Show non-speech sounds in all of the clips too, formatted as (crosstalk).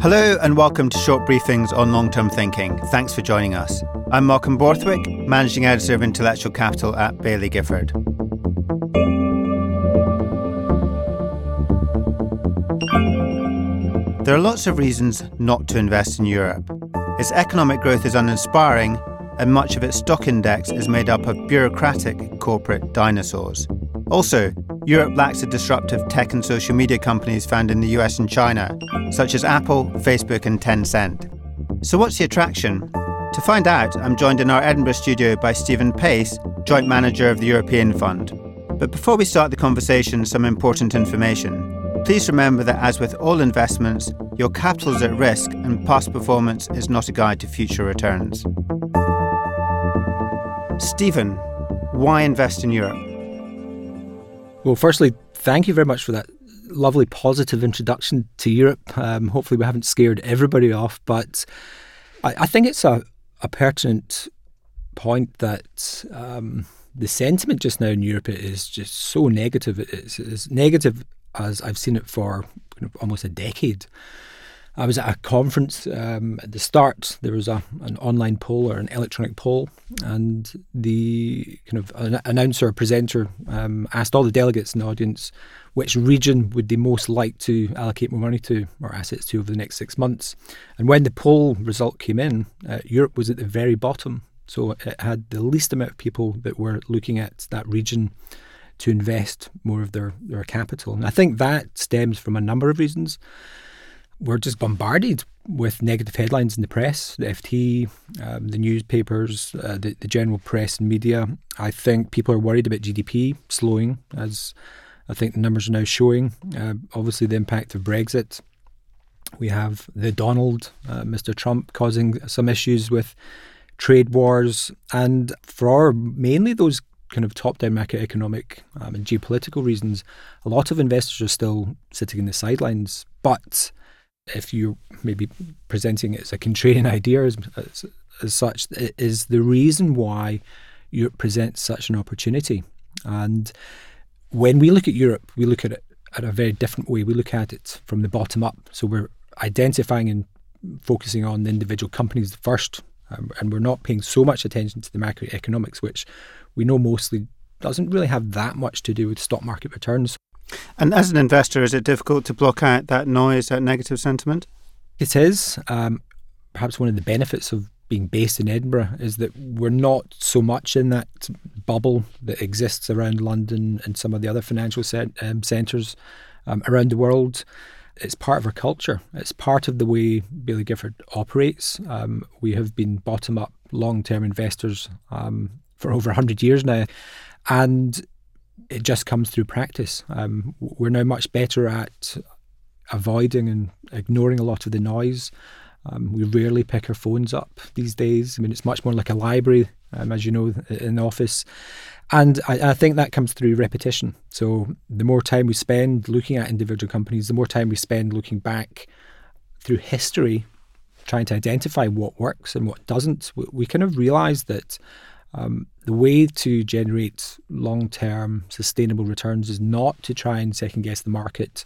Hello and welcome to short briefings on long term thinking. Thanks for joining us. I'm Malcolm Borthwick, Managing Editor of Intellectual Capital at Baillie Gifford. There are lots of reasons not to invest in Europe. Its economic growth is uninspiring, and much of its stock index is made up of bureaucratic corporate dinosaurs. Also, Europe lacks the disruptive tech and social media companies found in the US and China, such as Apple, Facebook, and Tencent. So, what's the attraction? To find out, I'm joined in our Edinburgh studio by Stephen Paice, Joint Manager of the European Fund. But before we start the conversation, some important information. Please remember that, as with all investments, your capital is at risk and past performance is not a guide to future returns. Stephen, why invest in Europe? Well, firstly, thank you very much for that lovely positive introduction to Europe. Um, hopefully, we haven't scared everybody off, but I, I think it's a, a, pertinent point that um, the sentiment just now in Europe is just so negative. It's as negative as I've seen it for almost a decade. I was at a conference um, at the start. There was a, an online poll or an electronic poll, and the kind of announcer, presenter um, asked all the delegates in the audience which region would they most like to allocate more money to or assets to over the next six months. And when the poll result came in, uh, Europe was at the very bottom. So it had the least amount of people that were looking at that region to invest more of their, their capital. And I think that stems from a number of reasons we're just bombarded with negative headlines in the press, the FT, um, the newspapers, uh, the, the general press and media. I think people are worried about GDP slowing, as I think the numbers are now showing. Uh, obviously, the impact of Brexit. We have the Donald, uh, Mr. Trump, causing some issues with trade wars, and for mainly those kind of top-down macroeconomic um, and geopolitical reasons, a lot of investors are still sitting in the sidelines. But if you're maybe presenting it as a contrarian (laughs) idea as, as, as such, is the reason why Europe presents such an opportunity. And when we look at Europe, we look at it at a very different way. We look at it from the bottom up. So we're identifying and focusing on the individual companies first, um, and we're not paying so much attention to the macroeconomics, which we know mostly doesn't really have that much to do with stock market returns. And as an investor, is it difficult to block out that noise, that negative sentiment? It is. Um, perhaps one of the benefits of being based in Edinburgh is that we're not so much in that bubble that exists around London and some of the other financial cent- um, centres um, around the world. It's part of our culture. It's part of the way Baillie Gifford operates. Um, we have been bottom up, long term investors um, for over 100 years now. And it just comes through practice. Um, we're now much better at avoiding and ignoring a lot of the noise. Um, we rarely pick our phones up these days. I mean, it's much more like a library, um, as you know, in the office. And I, I, think that comes through repetition. So the more time we spend looking at individual companies, the more time we spend looking back through history, trying to identify what works and what doesn't, we, we kind of realize that um, the way to generate long term sustainable returns is not to try and second guess the market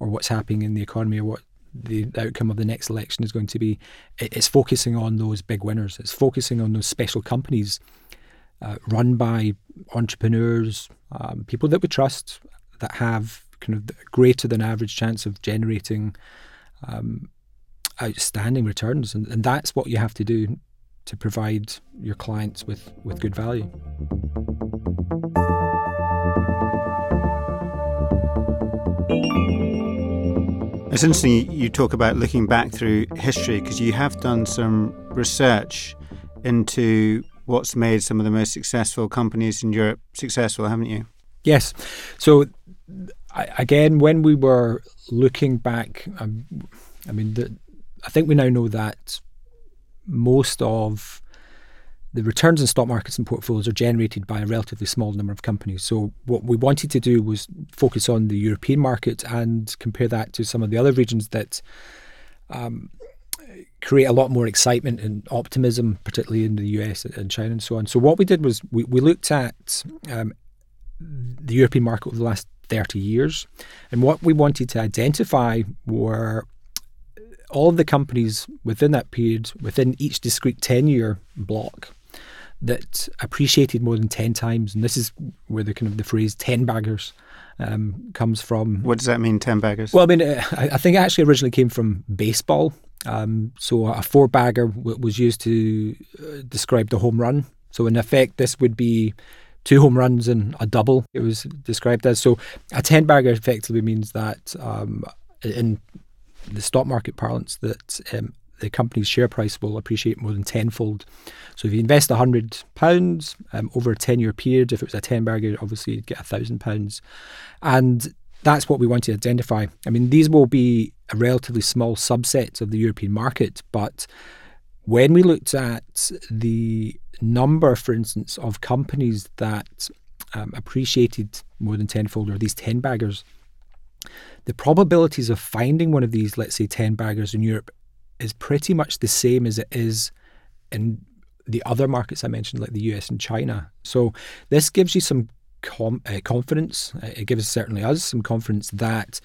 or what's happening in the economy or what the outcome of the next election is going to be. It's focusing on those big winners, it's focusing on those special companies uh, run by entrepreneurs, um, people that we trust, that have kind of greater than average chance of generating um, outstanding returns. And, and that's what you have to do to provide your clients with, with good value. It's interesting you talk about looking back through history because you have done some research into what's made some of the most successful companies in Europe successful, haven't you? Yes. So, again, when we were looking back, um, I mean, the, I think we now know that most of the returns in stock markets and portfolios are generated by a relatively small number of companies. So what we wanted to do was focus on the European market and compare that to some of the other regions that um, create a lot more excitement and optimism, particularly in the US and China and so on. So what we did was we, we looked at um, the European market over the last 30 years. And what we wanted to identify were all of the companies within that period, within each discrete 10 year block, that appreciated more than 10 times. And this is where the kind of the phrase 10 baggers um, comes from. What does that mean, 10 baggers? Well, I mean, uh, I think it actually originally came from baseball. Um, so a four bagger w- was used to uh, describe the home run. So in effect, this would be two home runs and a double. It was described as so. A ten bagger effectively means that um, in the stock market parlance that um, the company's share price will appreciate more than tenfold. So if you invest a hundred pounds um, over a ten year period, if it was a ten bagger, obviously you'd get a thousand pounds, and that's what we want to identify. I mean, these will be a relatively small subset of the European market, but when we looked at the number, for instance, of companies that um, appreciated more than tenfold, or these ten baggers, the probabilities of finding one of these, let's say, ten baggers in Europe, is pretty much the same as it is in the other markets I mentioned, like the US and China. So this gives you some com- uh, confidence. Uh, it gives certainly us some confidence that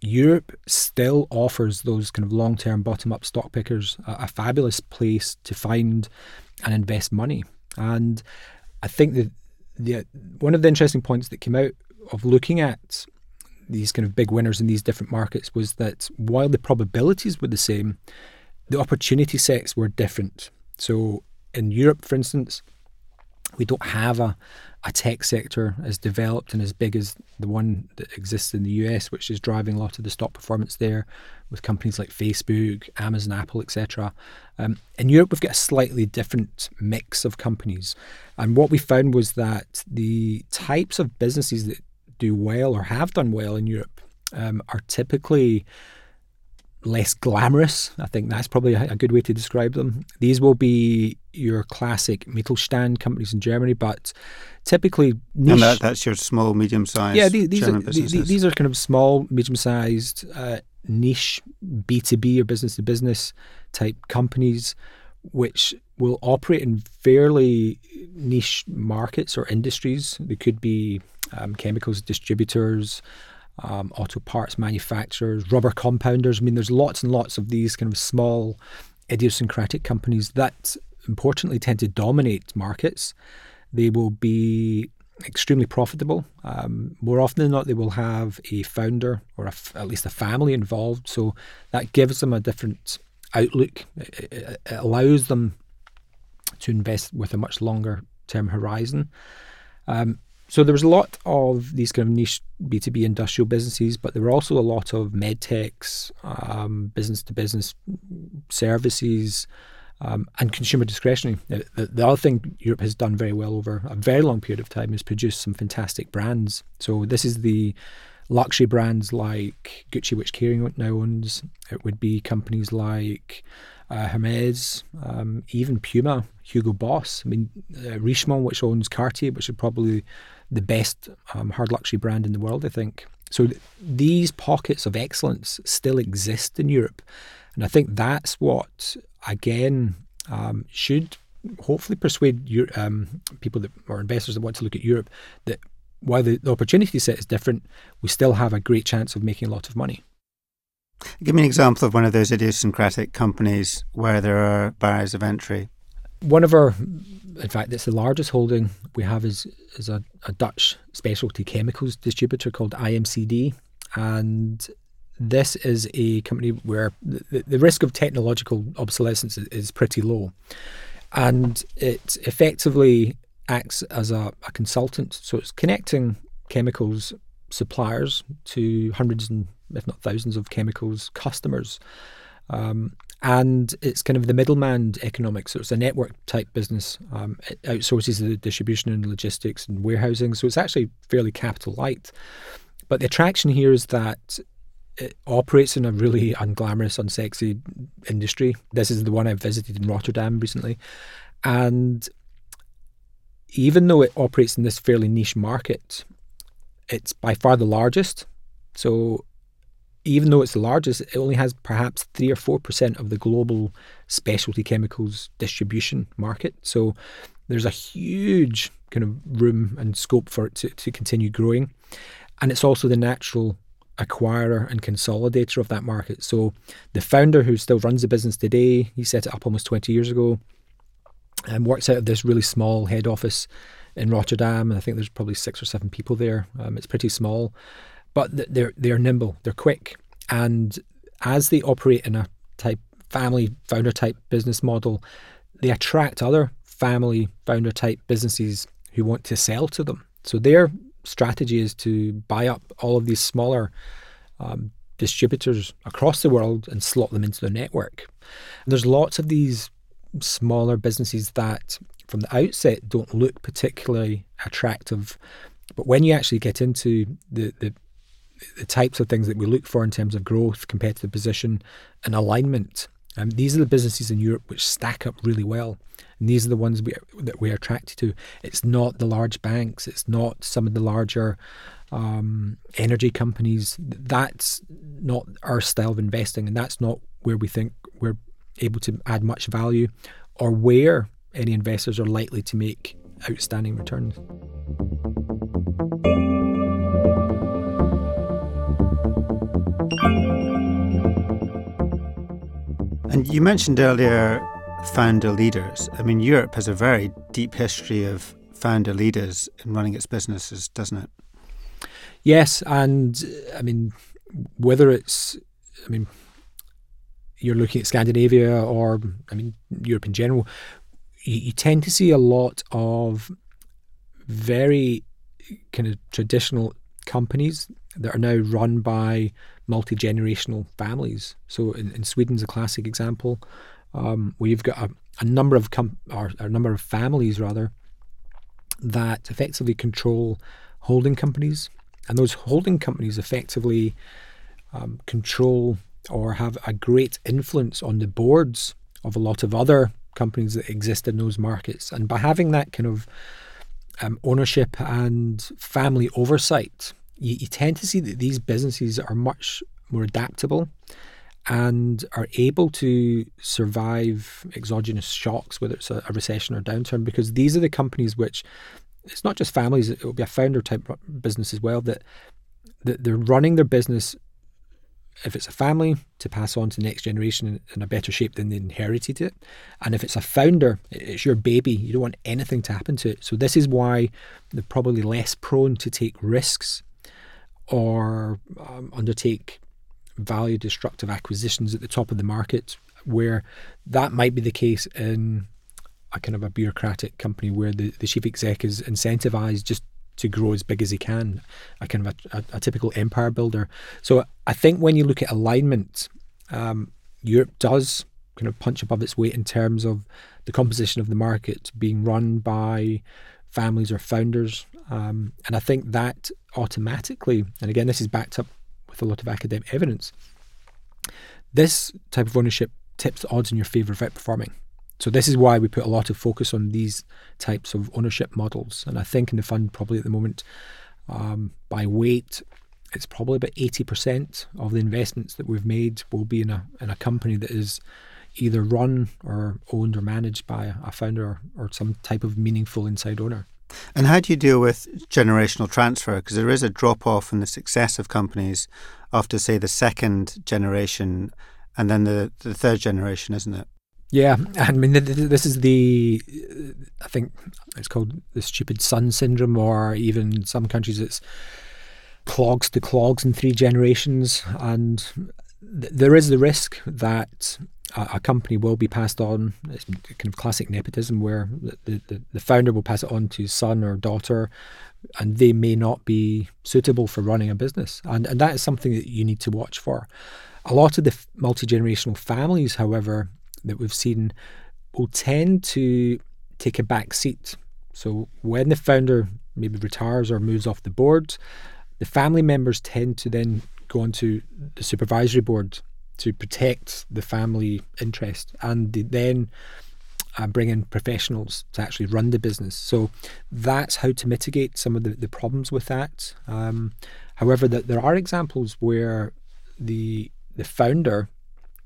Europe still offers those kind of long term bottom up stock pickers a, a, fabulous place to find and invest money. And I think that the one of the interesting points that came out of looking at these kind of big winners in these different markets was that while the probabilities were the same, the opportunity sets were different. So in Europe, for instance, we don't have a, a tech sector as developed and as big as the one that exists in the US, which is driving a lot of the stock performance there with companies like Facebook, Amazon, Apple, etc. Um, in Europe, we've got a slightly different mix of companies. And what we found was that the types of businesses that do well or have done well in Europe um, are typically less glamorous. I think that's probably a good way to describe them. These will be your classic Mittelstand companies in Germany, but typically niche. And that, that's your small, medium sized yeah, these, these are, these are kind of small, medium sized, uh, niche B2B or business to business type companies, which will operate in fairly niche markets or industries. They could be um, chemicals distributors, um, auto parts manufacturers, rubber compounders. I mean, there's lots and lots of these kind of small, idiosyncratic companies that importantly tend to dominate markets. They will be extremely profitable. Um, more often than not, they will have a founder or a f- at least a family involved. So that gives them a different outlook. It, it, it allows them to invest with a much longer term horizon. Um, so there was a lot of these kind of niche B2B industrial businesses, but there were also a lot of medtechs, um, business to business services, um, and consumer discretionary. The, the, the, other thing Europe has done very well over a very long period of time is produce some fantastic brands. So this is the luxury brands like Gucci, which Kering now owns. It would be companies like uh, Hermes, um, even Puma, Hugo Boss. I mean, uh, Richemont, which owns Cartier, which is probably the best um, hard luxury brand in the world, I think. So th- these pockets of excellence still exist in Europe. And I think that's what, again, um, should hopefully persuade your, um, people that or investors that want to look at Europe that while the, the opportunity set is different, we still have a great chance of making a lot of money. Give me an example of one of those idiosyncratic companies where there are barriers of entry. One of our, in fact, it's the largest holding we have is is a, a Dutch specialty chemicals distributor called IMCD, and this is a company where the, the risk of technological obsolescence is, pretty low, and it effectively acts as a, a consultant. So it's connecting chemicals suppliers to hundreds and if not thousands of chemicals customers. Um, and it's kind of the middleman economics. So it's a network type business. Um, it outsources the distribution and logistics and warehousing. So it's actually fairly capital light. But the attraction here is that it operates in a really unglamorous, unsexy industry. This is the one I visited in Rotterdam recently. And even though it operates in this fairly niche market, it's by far the largest. So even though it's the largest, it only has perhaps three or four percent of the global specialty chemicals distribution market. So there's a huge kind of room and scope for it to, to continue growing. And it's also the natural acquirer and consolidator of that market. So the founder who still runs the business today, he set it up almost 20 years ago and works out of this really small head office in Rotterdam. And I think there's probably six or seven people there. Um, it's pretty small, but they're, they're nimble, they're quick. And as they operate in a type family founder type business model, they attract other family founder type businesses who want to sell to them. So their strategy is to buy up all of these smaller um, distributors across the world and slot them into their network. And there's lots of these smaller businesses that, from the outset, don't look particularly attractive. But when you actually get into the, the the types of things that we look for in terms of growth, competitive position, and alignment, um, these are the businesses in Europe which stack up really well. And these are the ones we, that we're attracted to. It's not the large banks, it's not some of the larger um, energy companies. That's not our style of investing, and that's not where we think we're able to add much value or where any investors are likely to make outstanding returns. You mentioned earlier founder leaders. I mean, Europe has a very deep history of founder leaders in running its businesses, doesn't it? Yes, and I mean, whether it's, I mean, you're looking at Scandinavia or, I mean, Europe in general, you, you tend to see a lot of very kind of traditional companies that are now run by multi generational families. So in, in, Sweden's a classic example. Um, where you've got a, a number of com- or a number of families rather that effectively control holding companies, and those holding companies effectively um, control or have a great influence on the boards of a lot of other companies that exist in those markets. And by having that kind of um, ownership and family oversight, you, you tend to see that these businesses are much more adaptable and are able to survive exogenous shocks, whether it's a, a, recession or downturn, because these are the companies which it's not just families; it will be a founder type business as well. That that they're running their business. If it's a family, to pass on to the next generation in a better shape than they inherited it, and if it's a founder, it's your baby. You don't want anything to happen to it. So this is why they're probably less prone to take risks or um, undertake value destructive acquisitions at the top of the market, where that might be the case in a kind of a bureaucratic company where the, the chief exec is incentivized just to grow as big as he can, a kind of a, a, a typical empire builder. So I think when you look at alignment, um, Europe does kind of punch above its weight in terms of the composition of the market being run by families or founders. Um, and I think that automatically, and again, this is backed up with a lot of academic evidence, this type of ownership tips the odds in your favour of outperforming. So this is why we put a lot of focus on these types of ownership models. And I think in the fund, probably at the moment, um, by weight, it's probably about eighty percent of the investments that we've made will be in a in a company that is either run or owned or managed by a founder or, or some type of meaningful inside owner. And how do you deal with generational transfer? Because there is a drop off in the success of companies after, say, the second generation and then the, the third generation, isn't it? Yeah, I mean, this is the, I think it's called the stupid son syndrome, or even in some countries it's clogs to clogs in three generations. And there is the risk that a, company will be passed on. It's kind of classic nepotism where the, the, the founder will pass it on to son or daughter, and they may not be suitable for running a business. And, and that is something that you need to watch for. A lot of the multi generational families, however, that we've seen will tend to take a back seat. So when the founder maybe retires or moves off the board, the family members tend to then go onto the supervisory board to protect the family interest, and then uh, bring in professionals to actually run the business. So that's how to mitigate some of the, the problems with that. Um, however, that there are examples where the the founder,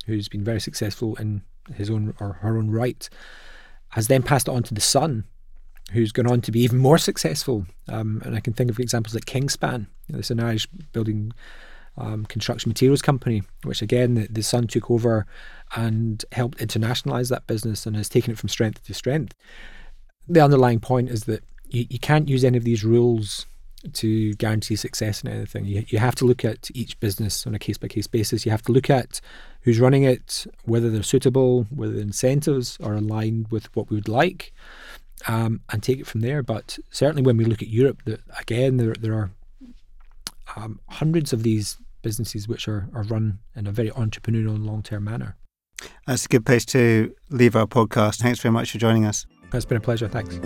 who's been very successful in his own or her own right, has then passed it on to the son, who's gone on to be even more successful. Um, and I can think of examples like Kingspan. You know, it's an Irish building um, construction materials company, which again the, the son took over and helped internationalize that business and has taken it from strength to strength. The underlying point is that you, you can't use any of these rules to guarantee success in anything. You, you have to look at each business on a case by case basis. You have to look at who's running it, whether they're suitable, whether the incentives are aligned with what we would like, um, and take it from there. But certainly when we look at Europe, that again, there, there are um, hundreds of these businesses which are, are run in a very entrepreneurial and long term manner. That's a good place to leave our podcast. Thanks very much for joining us. It's been a pleasure. Thanks.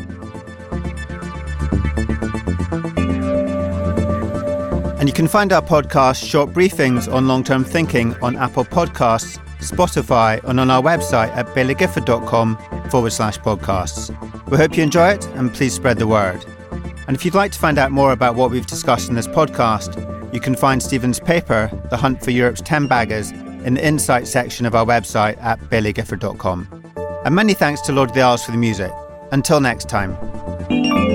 And you can find our podcast, Short Briefings on Long Term Thinking, on Apple Podcasts, Spotify, and on our website at bailliegifford.com forward slash podcasts. We hope you enjoy it and please spread the word. And if you'd like to find out more about what we've discussed in this podcast, you can find Stephen's paper, The Hunt for Europe's 10 Baggers, in the Insight section of our website at bailliegifford.com. And many thanks to Lord of the Isles for the music. Until next time.